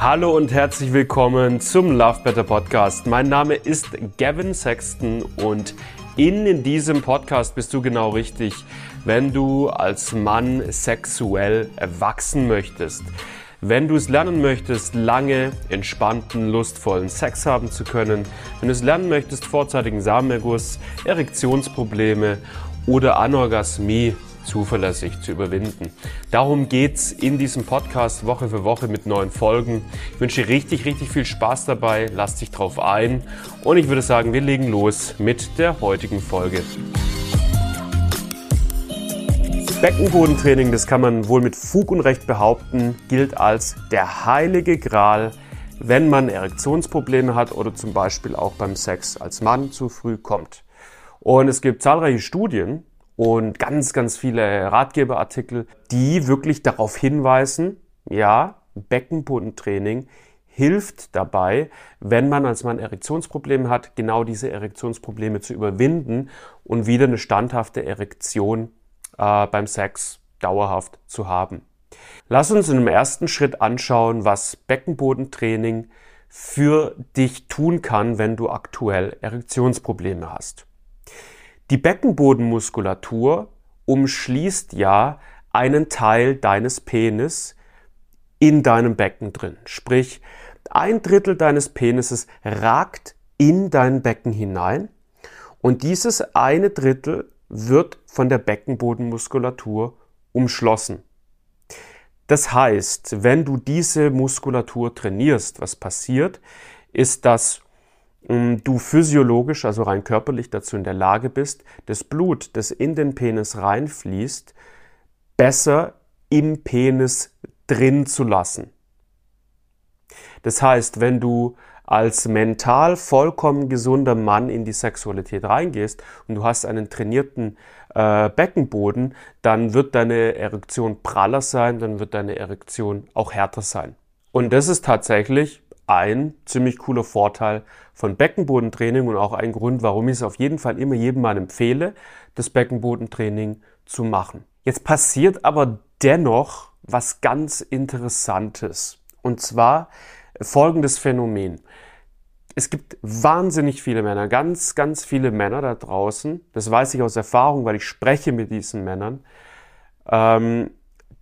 Hallo und herzlich willkommen zum Love Better Podcast. Mein Name ist Gavin Sexton und in diesem Podcast bist du genau richtig, wenn du als Mann sexuell erwachsen möchtest. Wenn du es lernen möchtest, lange, entspannten, lustvollen Sex haben zu können, wenn du es lernen möchtest, vorzeitigen Samenerguss, Erektionsprobleme oder Anorgasmie zuverlässig zu überwinden. Darum geht's in diesem Podcast Woche für Woche mit neuen Folgen. Ich wünsche dir richtig, richtig viel Spaß dabei. Lass dich drauf ein. Und ich würde sagen, wir legen los mit der heutigen Folge. Beckenbodentraining, das kann man wohl mit Fug und Recht behaupten, gilt als der heilige Gral, wenn man Erektionsprobleme hat oder zum Beispiel auch beim Sex als Mann zu früh kommt. Und es gibt zahlreiche Studien, und ganz, ganz viele Ratgeberartikel, die wirklich darauf hinweisen, ja, Beckenbodentraining hilft dabei, wenn man als Mann Erektionsprobleme hat, genau diese Erektionsprobleme zu überwinden und wieder eine standhafte Erektion äh, beim Sex dauerhaft zu haben. Lass uns in einem ersten Schritt anschauen, was Beckenbodentraining für dich tun kann, wenn du aktuell Erektionsprobleme hast. Die Beckenbodenmuskulatur umschließt ja einen Teil deines Penis in deinem Becken drin. Sprich, ein Drittel deines Penises ragt in dein Becken hinein und dieses eine Drittel wird von der Beckenbodenmuskulatur umschlossen. Das heißt, wenn du diese Muskulatur trainierst, was passiert, ist, dass du physiologisch, also rein körperlich dazu in der Lage bist, das Blut, das in den Penis reinfließt, besser im Penis drin zu lassen. Das heißt, wenn du als mental vollkommen gesunder Mann in die Sexualität reingehst und du hast einen trainierten äh, Beckenboden, dann wird deine Erektion praller sein, dann wird deine Erektion auch härter sein. Und das ist tatsächlich ein ziemlich cooler Vorteil von Beckenbodentraining und auch ein Grund, warum ich es auf jeden Fall immer jedem mal empfehle, das Beckenbodentraining zu machen. Jetzt passiert aber dennoch was ganz Interessantes. Und zwar folgendes Phänomen. Es gibt wahnsinnig viele Männer, ganz, ganz viele Männer da draußen, das weiß ich aus Erfahrung, weil ich spreche mit diesen Männern, ähm,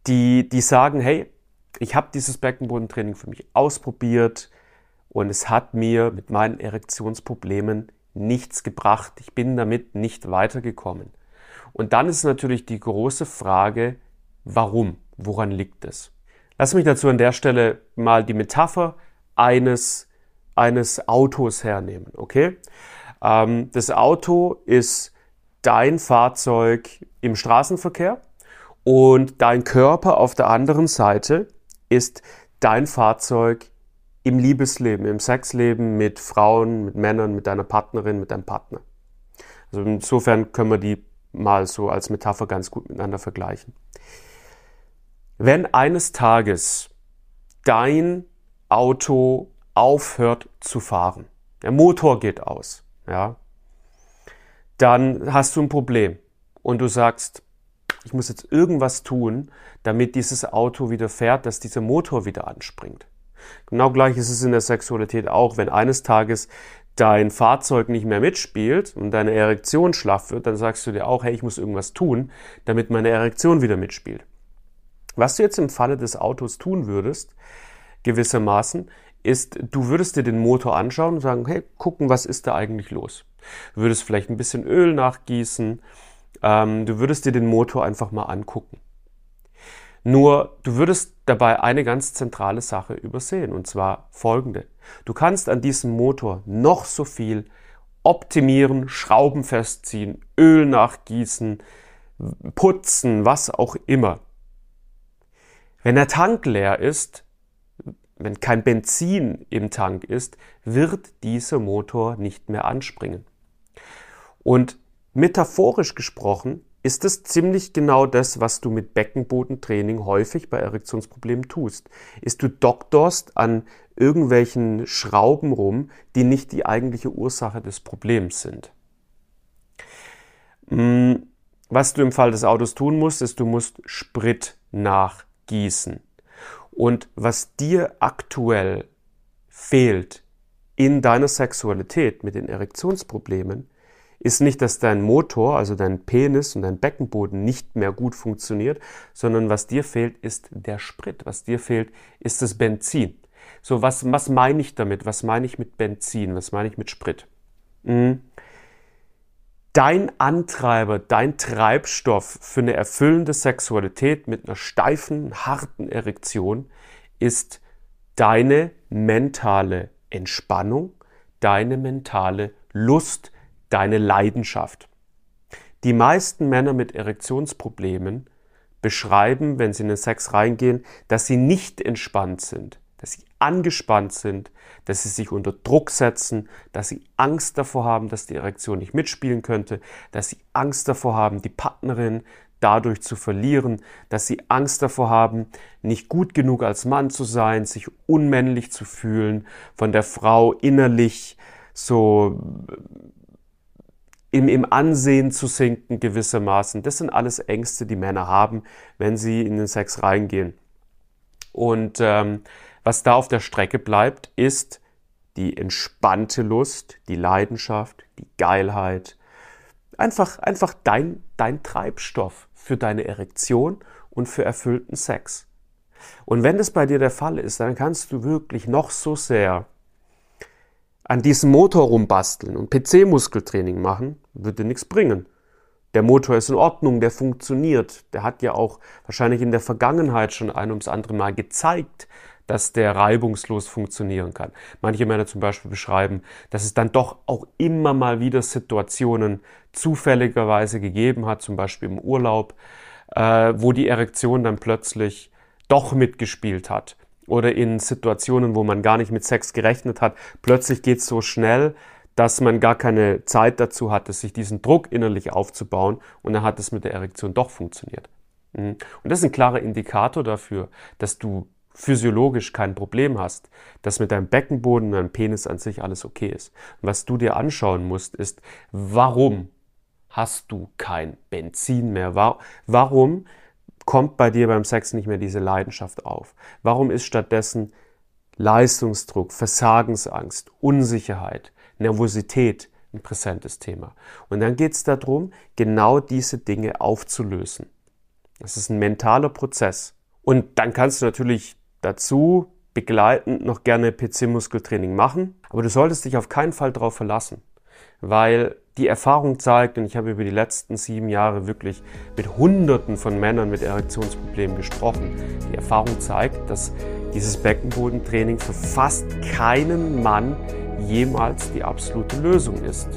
die, die sagen, hey, ich habe dieses Beckenbodentraining für mich ausprobiert und es hat mir mit meinen Erektionsproblemen nichts gebracht. Ich bin damit nicht weitergekommen. Und dann ist natürlich die große Frage, warum? Woran liegt es? Lass mich dazu an der Stelle mal die Metapher eines, eines Autos hernehmen, okay? Ähm, das Auto ist dein Fahrzeug im Straßenverkehr und dein Körper auf der anderen Seite ist dein Fahrzeug im Liebesleben, im Sexleben mit Frauen, mit Männern, mit deiner Partnerin, mit deinem Partner. Also insofern können wir die mal so als Metapher ganz gut miteinander vergleichen. Wenn eines Tages dein Auto aufhört zu fahren, der Motor geht aus, ja, dann hast du ein Problem und du sagst, ich muss jetzt irgendwas tun, damit dieses Auto wieder fährt, dass dieser Motor wieder anspringt. Genau gleich ist es in der Sexualität auch, wenn eines Tages dein Fahrzeug nicht mehr mitspielt und deine Erektion schlaff wird, dann sagst du dir auch, hey, ich muss irgendwas tun, damit meine Erektion wieder mitspielt. Was du jetzt im Falle des Autos tun würdest, gewissermaßen, ist, du würdest dir den Motor anschauen und sagen, hey, gucken, was ist da eigentlich los? Du würdest vielleicht ein bisschen Öl nachgießen, ähm, du würdest dir den Motor einfach mal angucken. Nur du würdest dabei eine ganz zentrale Sache übersehen, und zwar folgende. Du kannst an diesem Motor noch so viel optimieren, Schrauben festziehen, Öl nachgießen, putzen, was auch immer. Wenn der Tank leer ist, wenn kein Benzin im Tank ist, wird dieser Motor nicht mehr anspringen. Und metaphorisch gesprochen ist es ziemlich genau das, was du mit Beckenbodentraining häufig bei Erektionsproblemen tust. Ist du doktorst an irgendwelchen Schrauben rum, die nicht die eigentliche Ursache des Problems sind. Hm, was du im Fall des Autos tun musst, ist, du musst Sprit nachgießen. Und was dir aktuell fehlt in deiner Sexualität mit den Erektionsproblemen, ist nicht, dass dein Motor, also dein Penis und dein Beckenboden nicht mehr gut funktioniert, sondern was dir fehlt, ist der Sprit. Was dir fehlt, ist das Benzin. So, was, was meine ich damit? Was meine ich mit Benzin? Was meine ich mit Sprit? Mhm. Dein Antreiber, dein Treibstoff für eine erfüllende Sexualität mit einer steifen, harten Erektion ist deine mentale Entspannung, deine mentale Lust, deine Leidenschaft. Die meisten Männer mit Erektionsproblemen beschreiben, wenn sie in den Sex reingehen, dass sie nicht entspannt sind, dass sie angespannt sind, dass sie sich unter Druck setzen, dass sie Angst davor haben, dass die Erektion nicht mitspielen könnte, dass sie Angst davor haben, die Partnerin dadurch zu verlieren, dass sie Angst davor haben, nicht gut genug als Mann zu sein, sich unmännlich zu fühlen, von der Frau innerlich so im, im Ansehen zu sinken gewissermaßen. Das sind alles Ängste, die Männer haben, wenn sie in den Sex reingehen. Und ähm, was da auf der Strecke bleibt, ist die entspannte Lust, die Leidenschaft, die Geilheit. Einfach, einfach dein, dein Treibstoff für deine Erektion und für erfüllten Sex. Und wenn das bei dir der Fall ist, dann kannst du wirklich noch so sehr an diesem Motor rumbasteln und PC-Muskeltraining machen, würde nichts bringen. Der Motor ist in Ordnung, der funktioniert. Der hat ja auch wahrscheinlich in der Vergangenheit schon ein ums andere Mal gezeigt, dass der reibungslos funktionieren kann. Manche Männer zum Beispiel beschreiben, dass es dann doch auch immer mal wieder Situationen zufälligerweise gegeben hat, zum Beispiel im Urlaub, äh, wo die Erektion dann plötzlich doch mitgespielt hat oder in Situationen, wo man gar nicht mit Sex gerechnet hat, plötzlich geht es so schnell, dass man gar keine Zeit dazu hatte, sich diesen Druck innerlich aufzubauen und dann hat es mit der Erektion doch funktioniert. Mhm. Und das ist ein klarer Indikator dafür, dass du physiologisch kein Problem hast, dass mit deinem Beckenboden und deinem Penis an sich alles okay ist. Und was du dir anschauen musst, ist, warum hast du kein Benzin mehr? Warum kommt bei dir beim Sex nicht mehr diese Leidenschaft auf? Warum ist stattdessen Leistungsdruck, Versagensangst, Unsicherheit, Nervosität ein präsentes Thema? Und dann geht es darum, genau diese Dinge aufzulösen. Das ist ein mentaler Prozess. Und dann kannst du natürlich dazu begleitend noch gerne PC-Muskeltraining machen, aber du solltest dich auf keinen Fall darauf verlassen, weil die Erfahrung zeigt, und ich habe über die letzten sieben Jahre wirklich mit Hunderten von Männern mit Erektionsproblemen gesprochen, die Erfahrung zeigt, dass dieses Beckenbodentraining für fast keinen Mann jemals die absolute Lösung ist.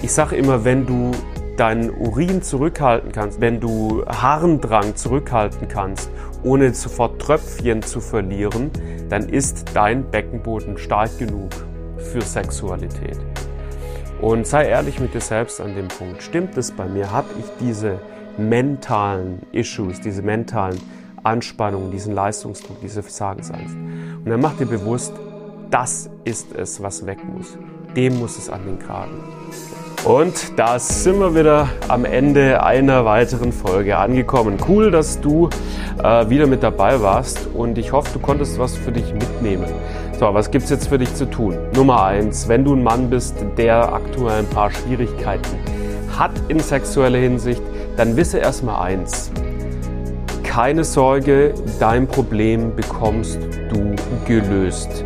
Ich sage immer, wenn du deinen Urin zurückhalten kannst, wenn du Harndrang zurückhalten kannst, ohne sofort Tröpfchen zu verlieren, dann ist dein Beckenboden stark genug für Sexualität. Und sei ehrlich mit dir selbst an dem Punkt. Stimmt es bei mir? Habe ich diese mentalen Issues, diese mentalen Anspannungen, diesen Leistungsdruck, diese Versagensangst? Und dann mach dir bewusst, das ist es, was weg muss. Dem muss es an den Kragen. Und da sind wir wieder am Ende einer weiteren Folge angekommen. Cool, dass du äh, wieder mit dabei warst und ich hoffe, du konntest was für dich mitnehmen. So, was gibt's jetzt für dich zu tun? Nummer eins, wenn du ein Mann bist, der aktuell ein paar Schwierigkeiten hat in sexueller Hinsicht, dann wisse erstmal eins. Keine Sorge, dein Problem bekommst du gelöst.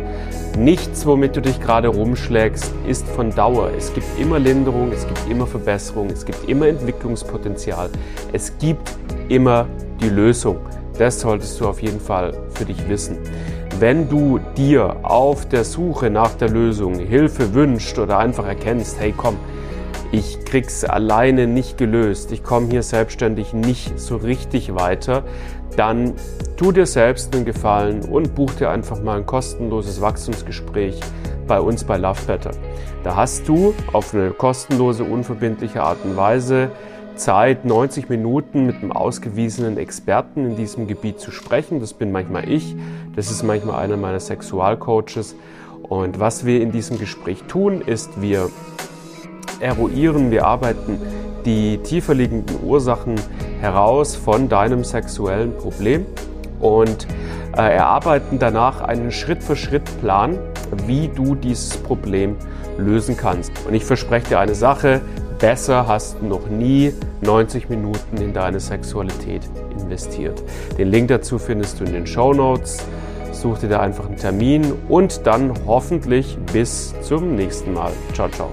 Nichts, womit du dich gerade rumschlägst, ist von Dauer. Es gibt immer Linderung, es gibt immer Verbesserung, es gibt immer Entwicklungspotenzial. Es gibt immer die Lösung. Das solltest du auf jeden Fall für dich wissen. Wenn du dir auf der Suche nach der Lösung Hilfe wünscht oder einfach erkennst, hey komm, ich krieg's alleine nicht gelöst, ich komme hier selbstständig nicht so richtig weiter, dann tu dir selbst einen Gefallen und buch dir einfach mal ein kostenloses Wachstumsgespräch bei uns bei Love Better. Da hast du auf eine kostenlose, unverbindliche Art und Weise Zeit, 90 Minuten mit einem ausgewiesenen Experten in diesem Gebiet zu sprechen. Das bin manchmal ich, das ist manchmal einer meiner Sexualcoaches. Und was wir in diesem Gespräch tun, ist, wir eruieren, wir arbeiten die tiefer liegenden Ursachen heraus von deinem sexuellen Problem und äh, erarbeiten danach einen Schritt-für-Schritt-Plan, wie du dieses Problem lösen kannst. Und ich verspreche dir eine Sache, besser hast noch nie 90 Minuten in deine Sexualität investiert. Den Link dazu findest du in den Show Notes. Such dir da einfach einen Termin und dann hoffentlich bis zum nächsten Mal. Ciao, ciao.